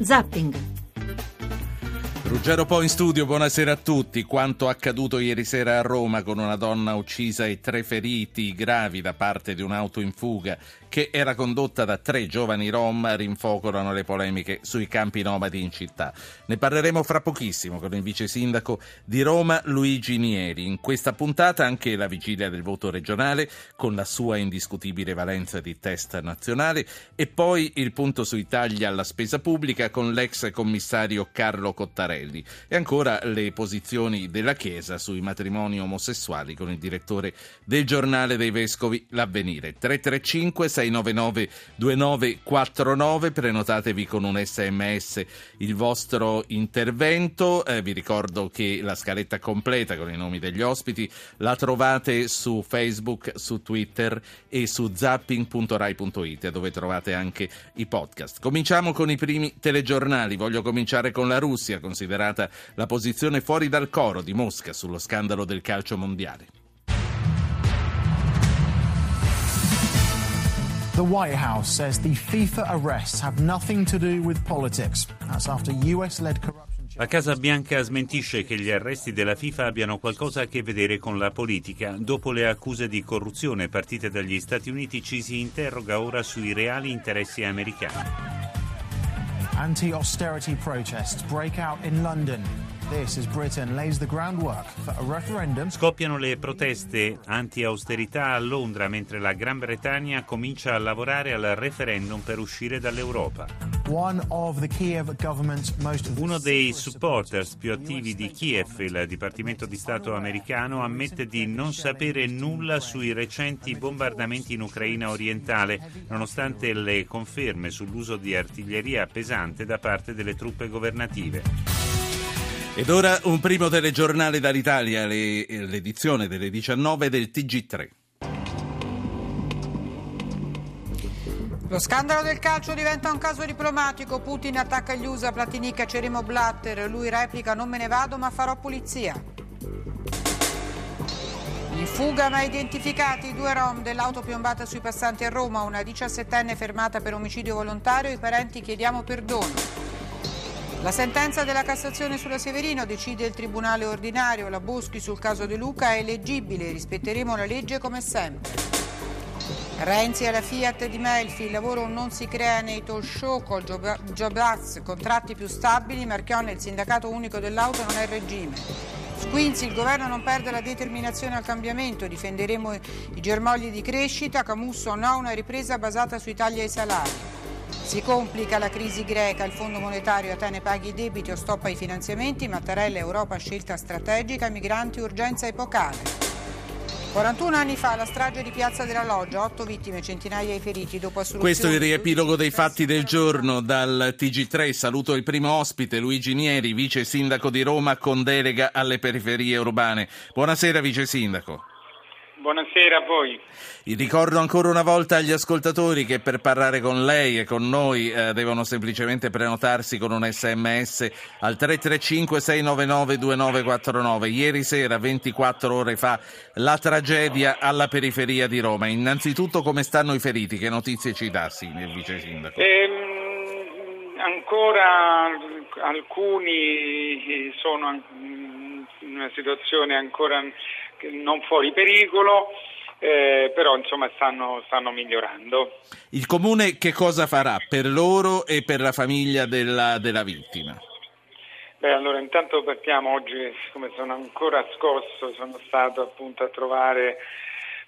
Zapping. Ruggero Po in studio, buonasera a tutti. Quanto accaduto ieri sera a Roma con una donna uccisa e tre feriti gravi da parte di un'auto in fuga che era condotta da tre giovani rom rinfocolano le polemiche sui campi nomadi in città. Ne parleremo fra pochissimo con il vice sindaco di Roma Luigi Nieri. In questa puntata anche la vigilia del voto regionale con la sua indiscutibile valenza di test nazionale e poi il punto sui tagli alla spesa pubblica con l'ex commissario Carlo Cottarelli e ancora le posizioni della Chiesa sui matrimoni omosessuali con il direttore del giornale dei vescovi L'Avvenire. 335 699 2949 prenotatevi con un sms il vostro intervento. Eh, vi ricordo che la scaletta completa con i nomi degli ospiti la trovate su Facebook, su Twitter e su zapping.rai.it dove trovate anche i podcast. Cominciamo con i primi telegiornali. Voglio cominciare con la Russia considerata la posizione fuori dal coro di Mosca sullo scandalo del calcio mondiale The White House says the FIFA arrests have nothing to do with politics. That's after US led corruption. La Casa Bianca smentisce che gli arresti della FIFA abbiano qualcosa a che vedere con la politica. Dopo le accuse di corruzione partite dagli Stati Uniti ci si interroga ora sui reali interessi americani. Anti-austerity protests break out in London. Scoppiano le proteste anti-austerità a Londra mentre la Gran Bretagna comincia a lavorare al referendum per uscire dall'Europa. Uno dei supporters più attivi di Kiev, il Dipartimento di Stato americano, ammette di non sapere nulla sui recenti bombardamenti in Ucraina orientale, nonostante le conferme sull'uso di artiglieria pesante da parte delle truppe governative. Ed ora un primo telegiornale dall'Italia, l'edizione delle 19 del TG3. Lo scandalo del calcio diventa un caso diplomatico. Putin attacca gli USA, Platinica, Cerimo Blatter. Lui replica: Non me ne vado, ma farò pulizia. In fuga ma identificati i due rom dell'auto piombata sui passanti a Roma, una diciassettenne fermata per omicidio volontario. I parenti chiediamo perdono. La sentenza della Cassazione sulla Severino decide il Tribunale ordinario. La Boschi sul caso De Luca è leggibile, rispetteremo la legge come sempre. Renzi alla Fiat di Melfi, il lavoro non si crea nei talk show col Job Act, contratti più stabili, Marchionne il sindacato unico dell'auto non è il regime. Squinzi, il governo non perde la determinazione al cambiamento, difenderemo i germogli di crescita, Camusso no, una ripresa basata sui tagli ai salari. Si complica la crisi greca, il Fondo Monetario Atene paghi i debiti o stoppa i finanziamenti, Mattarella Europa scelta strategica, migranti urgenza epocale. 41 anni fa la strage di Piazza della Loggia, 8 vittime, centinaia di feriti dopo assoluzione. Questo è il riepilogo dei fatti del giorno dal TG3. Saluto il primo ospite, Luigi Nieri, vice sindaco di Roma con delega alle periferie urbane. Buonasera vice sindaco. Buonasera a voi. Ricordo ancora una volta agli ascoltatori che per parlare con lei e con noi eh, devono semplicemente prenotarsi con un sms al 335-699-2949. Ieri sera, 24 ore fa, la tragedia alla periferia di Roma. Innanzitutto come stanno i feriti? Che notizie ci dà, sì, il vice sindaco? Ehm, ancora alcuni sono in una situazione ancora non fuori pericolo, eh, però insomma stanno, stanno, migliorando. Il Comune che cosa farà per loro e per la famiglia della, della vittima? Beh, allora intanto partiamo oggi, siccome sono ancora scosso, sono stato appunto a trovare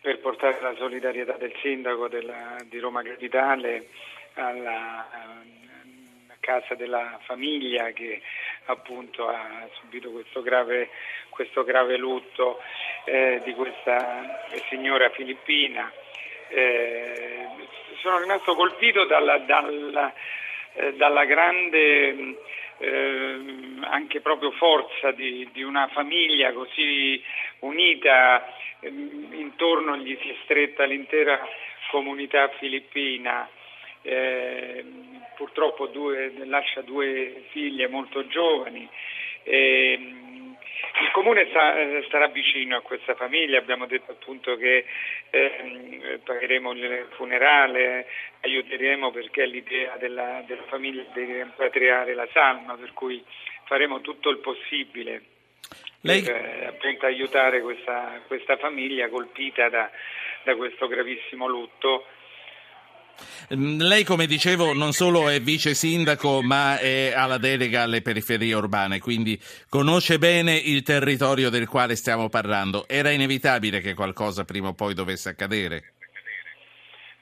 per portare la solidarietà del sindaco della, di Roma Capitale alla, casa della famiglia che appunto ha subito questo grave, questo grave lutto eh, di questa signora filippina. Eh, sono rimasto colpito dalla, dalla, eh, dalla grande eh, anche proprio forza di, di, una famiglia così unita, ehm, intorno gli si è stretta l'intera comunità filippina. Eh, purtroppo due, lascia due figlie molto giovani. Eh, il Comune sta, starà vicino a questa famiglia, abbiamo detto appunto che eh, pagheremo il funerale, aiuteremo perché è l'idea della, della famiglia di rimpatriare la salma, per cui faremo tutto il possibile Lei... per eh, appunto aiutare questa, questa famiglia colpita da, da questo gravissimo lutto lei, come dicevo, non solo è vice sindaco, ma è alla delega alle periferie urbane, quindi conosce bene il territorio del quale stiamo parlando. Era inevitabile che qualcosa prima o poi dovesse accadere?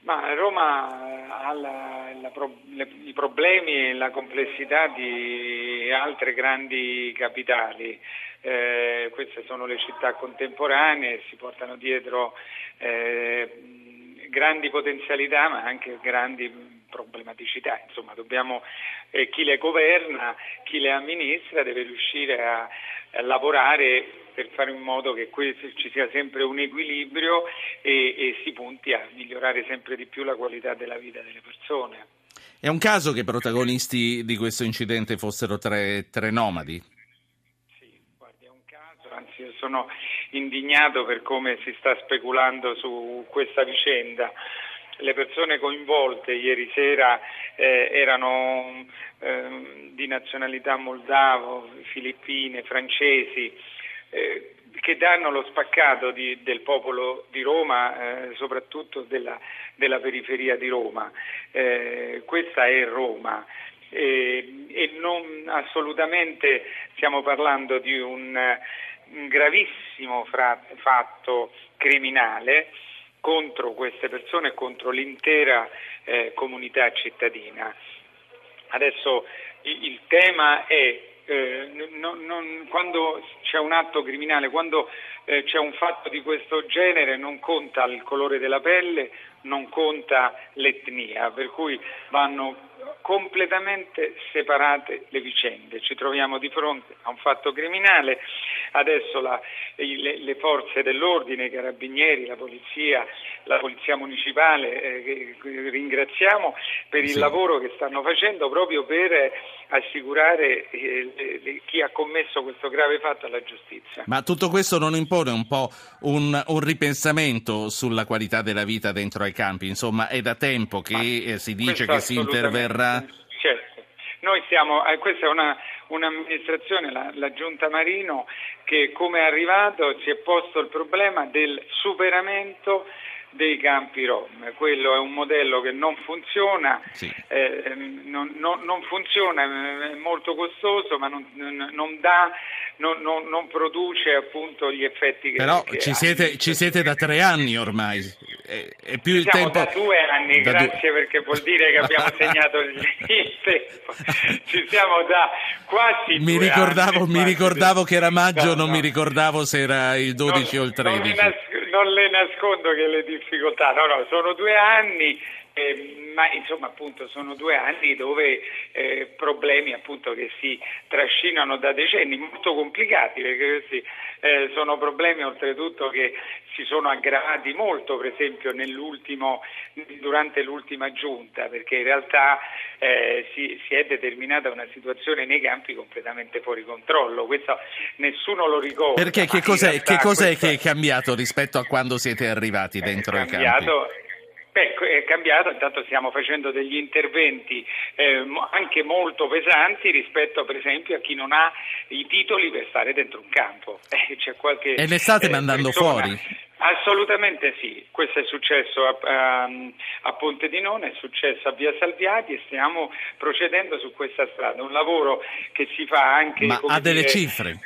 Ma Roma ha la, la, le, i problemi e la complessità di altre grandi capitali. Eh, queste sono le città contemporanee, si portano dietro eh, grandi potenzialità ma anche grandi problematicità. Insomma, dobbiamo, eh, chi le governa, chi le amministra deve riuscire a, a lavorare per fare in modo che ci sia sempre un equilibrio e, e si punti a migliorare sempre di più la qualità della vita delle persone. È un caso che i protagonisti di questo incidente fossero tre, tre nomadi? anzi io sono indignato per come si sta speculando su questa vicenda. Le persone coinvolte ieri sera eh, erano eh, di nazionalità moldavo, filippine, francesi, eh, che danno lo spaccato di, del popolo di Roma, eh, soprattutto della, della, periferia di Roma. Eh, questa è Roma. E, e non assolutamente stiamo parlando di un un gravissimo fatto criminale contro queste persone e contro l'intera eh, comunità cittadina. Adesso il, il tema è eh, non, non, quando c'è un atto criminale, quando eh, c'è un fatto di questo genere non conta il colore della pelle, non conta l'etnia, per cui vanno completamente separate le vicende. Ci troviamo di fronte a un fatto criminale, adesso la, le, le, forze dell'ordine, i carabinieri, la polizia, la polizia municipale, eh, ringraziamo per il sì. lavoro che stanno facendo proprio per assicurare eh, le, chi ha commesso questo grave fatto alla giustizia. Ma tutto questo non impone un po' un, un ripensamento sulla qualità della vita dentro ai campi? Insomma, è da tempo che eh, si dice che si interverrà. Certo. Noi siamo, eh, questa è una, un'amministrazione, la, la, Giunta Marino, che come è arrivato si è posto il problema del superamento dei campi rom. Quello è un modello che non funziona, sì. eh, non, non, non, funziona, è molto costoso, ma non, non dà non, non, non, produce appunto gli effetti che Però che ci, siete, ci, siete, da tre anni ormai, è, è più il tempo... da due anni, da grazie due... perché vuol dire che abbiamo segnato il, tempo. Ci siamo da quasi mi ricordavo, anni, Mi ricordavo che era maggio, no, non no. mi ricordavo se era il 12 o il 13. Non le nascondo che le difficoltà, no, no, sono due anni eh, ma insomma appunto sono due anni dove eh, problemi appunto che si trascinano da decenni molto complicati perché questi eh, sono problemi oltretutto che si sono aggravati molto per esempio durante l'ultima giunta perché in realtà eh, si, si, è determinata una situazione nei campi completamente fuori controllo questo nessuno lo ricorda perché che cos'è, che, cos'è questa... che è cambiato rispetto a quando siete arrivati dentro i campi? Beh, è cambiato, intanto stiamo facendo degli interventi eh, anche molto pesanti rispetto per esempio a chi non ha i titoli per stare dentro un campo. Eh, qualche, e ne state eh, mandando persona... fuori? Assolutamente sì, questo è successo a, a, a, Ponte di Nona, è successo a Via Salviati e stiamo procedendo su questa strada, un lavoro che si fa anche... Ma ha delle cifre?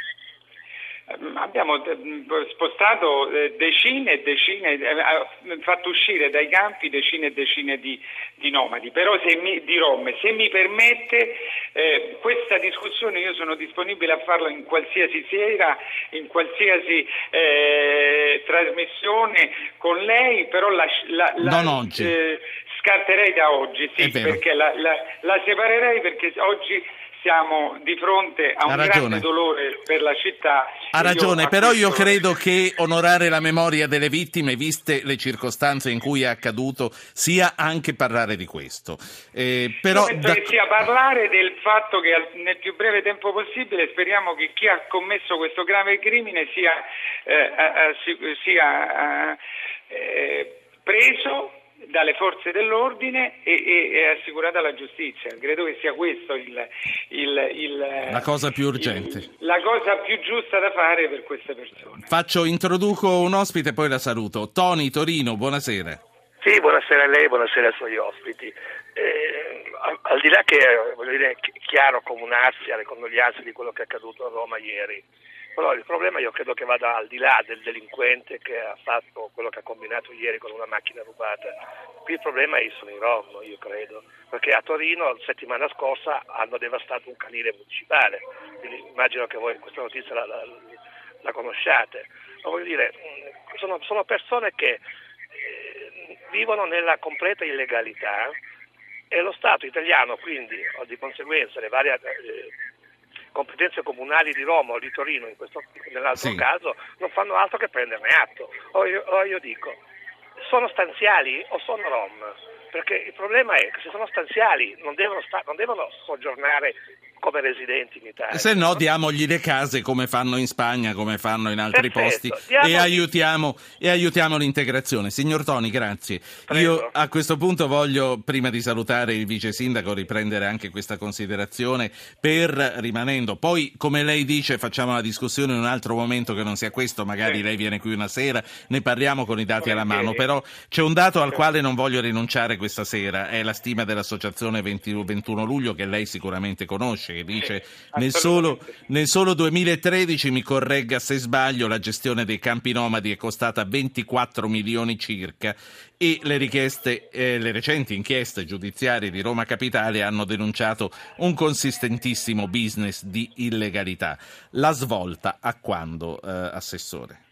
Ehm, abbiamo ehm, spostato eh, decine e decine, eh, fatto uscire dai campi decine e decine di, di nomadi, però se mi, di Rom. Se mi permette eh, questa discussione io sono disponibile a farla in qualsiasi sera, in qualsiasi eh, trasmissione con lei, però la, la, la, non oggi. Eh, scarterei da oggi, sì, perché la, la, la separerei perché oggi siamo di fronte a un grande dolore per la città. Ha ragione, io però io credo che onorare la memoria delle vittime, viste le circostanze in cui è accaduto, sia anche parlare di questo. Eh, però penso da... che sia parlare del fatto che nel più breve tempo possibile speriamo che chi ha commesso questo grave crimine sia, eh, eh, sia eh, preso dalle forze dell'ordine e, e, e, assicurata la giustizia. Credo che sia questo il, il, il, la cosa più urgente. Il, la cosa più giusta da fare per queste persone. Faccio, introduco un ospite e poi la saluto. Tony Torino, buonasera. Sì, buonasera a lei, buonasera ai suoi ospiti. Eh, al, di là che voglio dire, è chiaro come un'ansia, le condoglianze di quello che è accaduto a Roma ieri, però il problema io credo che vada al di là del delinquente che ha fatto quello che ha combinato ieri con una macchina rubata. Qui il problema sono i Rom, io credo, perché a Torino la settimana scorsa hanno devastato un canile municipale, quindi immagino che voi questa notizia la, la, la conosciate. Ma voglio dire, sono, sono persone che eh, vivono nella completa illegalità e lo Stato italiano quindi, o di conseguenza le varie eh, competenze comunali di Roma o di Torino in questo, nell'altro sì. caso non fanno altro che prenderne atto. O io, o io dico, sono stanziali o sono rom? Perché il problema è che se sono stanziali non devono, sta- non devono soggiornare come residenti in Italia. Se no, diamogli le case come fanno in Spagna, come fanno in altri Perfetto. posti e aiutiamo, e aiutiamo, l'integrazione. Signor Toni, grazie. Prego. Io a questo punto voglio, prima di salutare il vice sindaco, riprendere anche questa considerazione per rimanendo. Poi, come lei dice, facciamo la discussione in un altro momento che non sia questo, magari sì. lei viene qui una sera, ne parliamo con i dati alla mano, però c'è un dato al quale non voglio rinunciare questa sera, è la stima dell'associazione 21 luglio che lei sicuramente conosce che dice nel solo, nel solo 2013, mi corregga se sbaglio, la gestione dei campi nomadi è costata 24 milioni circa e le, richieste, eh, le recenti inchieste giudiziarie di Roma Capitale hanno denunciato un consistentissimo business di illegalità. La svolta a quando, eh, Assessore?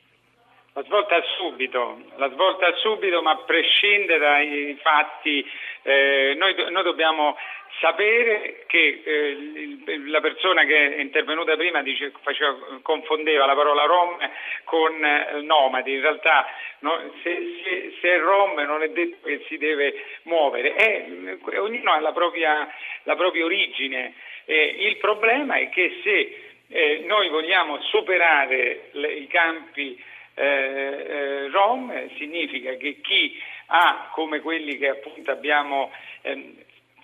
La svolta subito, la svolta subito ma prescinde dai fatti. Eh, noi, noi, dobbiamo sapere che eh, la persona che è intervenuta prima dice, faceva, confondeva la parola rom con eh, nomadi, in realtà no, se, se, se, è rom non è detto che si deve muovere, è, eh, ognuno ha la propria, la propria origine. il problema è che se eh, noi vogliamo superare le, i campi eh, eh, rom significa che chi ha come quelli che appunto abbiamo ehm,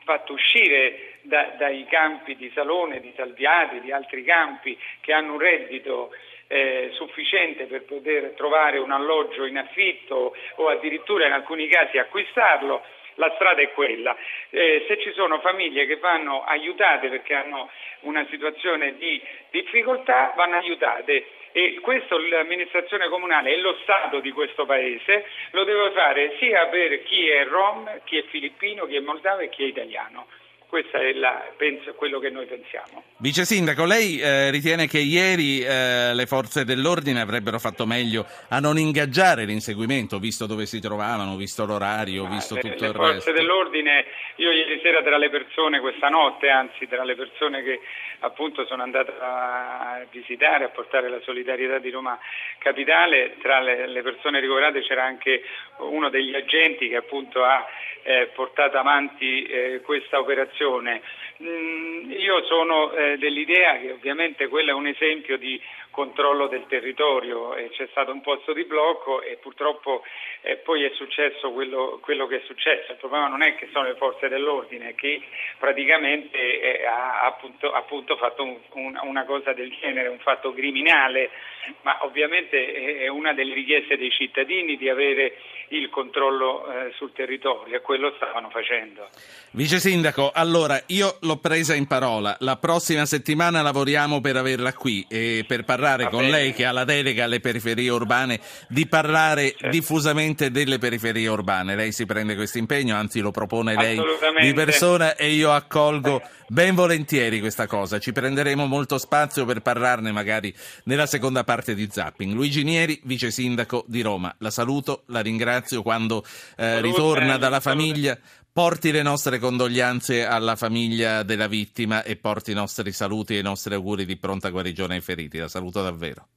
fatto uscire da, dai campi di Salone, di Salviati, di altri campi che hanno un reddito eh, sufficiente per poter trovare un alloggio in affitto o addirittura in alcuni casi acquistarlo, la strada è quella. Eh, se ci sono famiglie che vanno aiutate perché hanno una situazione di difficoltà, vanno aiutate e questo l'amministrazione comunale e lo Stato di questo Paese lo deve fare sia per chi è rom, chi è filippino, chi è moldavo e chi è italiano. Questo è la, penso, quello che noi pensiamo. Vice Sindaco, lei eh, ritiene che ieri eh, le forze dell'ordine avrebbero fatto meglio a non ingaggiare l'inseguimento, visto dove si trovavano, visto l'orario, visto le, tutto le il resto? Le forze dell'ordine, io ieri sera tra le persone, questa notte anzi, tra le persone che appunto sono andate a visitare, a portare la solidarietà di Roma Capitale, tra le, le persone ricoverate c'era anche uno degli agenti che appunto ha eh, portato avanti eh, questa operazione. Mm, io sono eh, dell'idea che ovviamente quello è un esempio di controllo del territorio e c'è stato un posto di blocco e purtroppo eh, poi è successo quello, quello, che è successo. Il problema non è che sono le forze dell'ordine, che praticamente eh, ha appunto, appunto fatto un, un, una cosa del genere, un fatto criminale, ma ovviamente è una delle richieste dei cittadini di avere il controllo eh, sul territorio e quello stavano facendo. Vice Sindaco, allora io l'ho presa in parola, la prossima settimana lavoriamo per averla qui e per parlare Va con bene. lei che ha la delega alle periferie urbane di parlare certo. diffusamente delle periferie urbane. Lei si prende questo impegno, anzi lo propone lei di persona e io accolgo ben volentieri questa cosa. Ci prenderemo molto spazio per parlarne magari nella seconda parte di Zapping. Luigi Nieri, vice sindaco di Roma. La saluto, la ringrazio quando eh, ritorna dalla famiglia. Porti le nostre condoglianze alla famiglia della vittima e porti i nostri saluti e i nostri auguri di pronta guarigione ai feriti. La saluto davvero.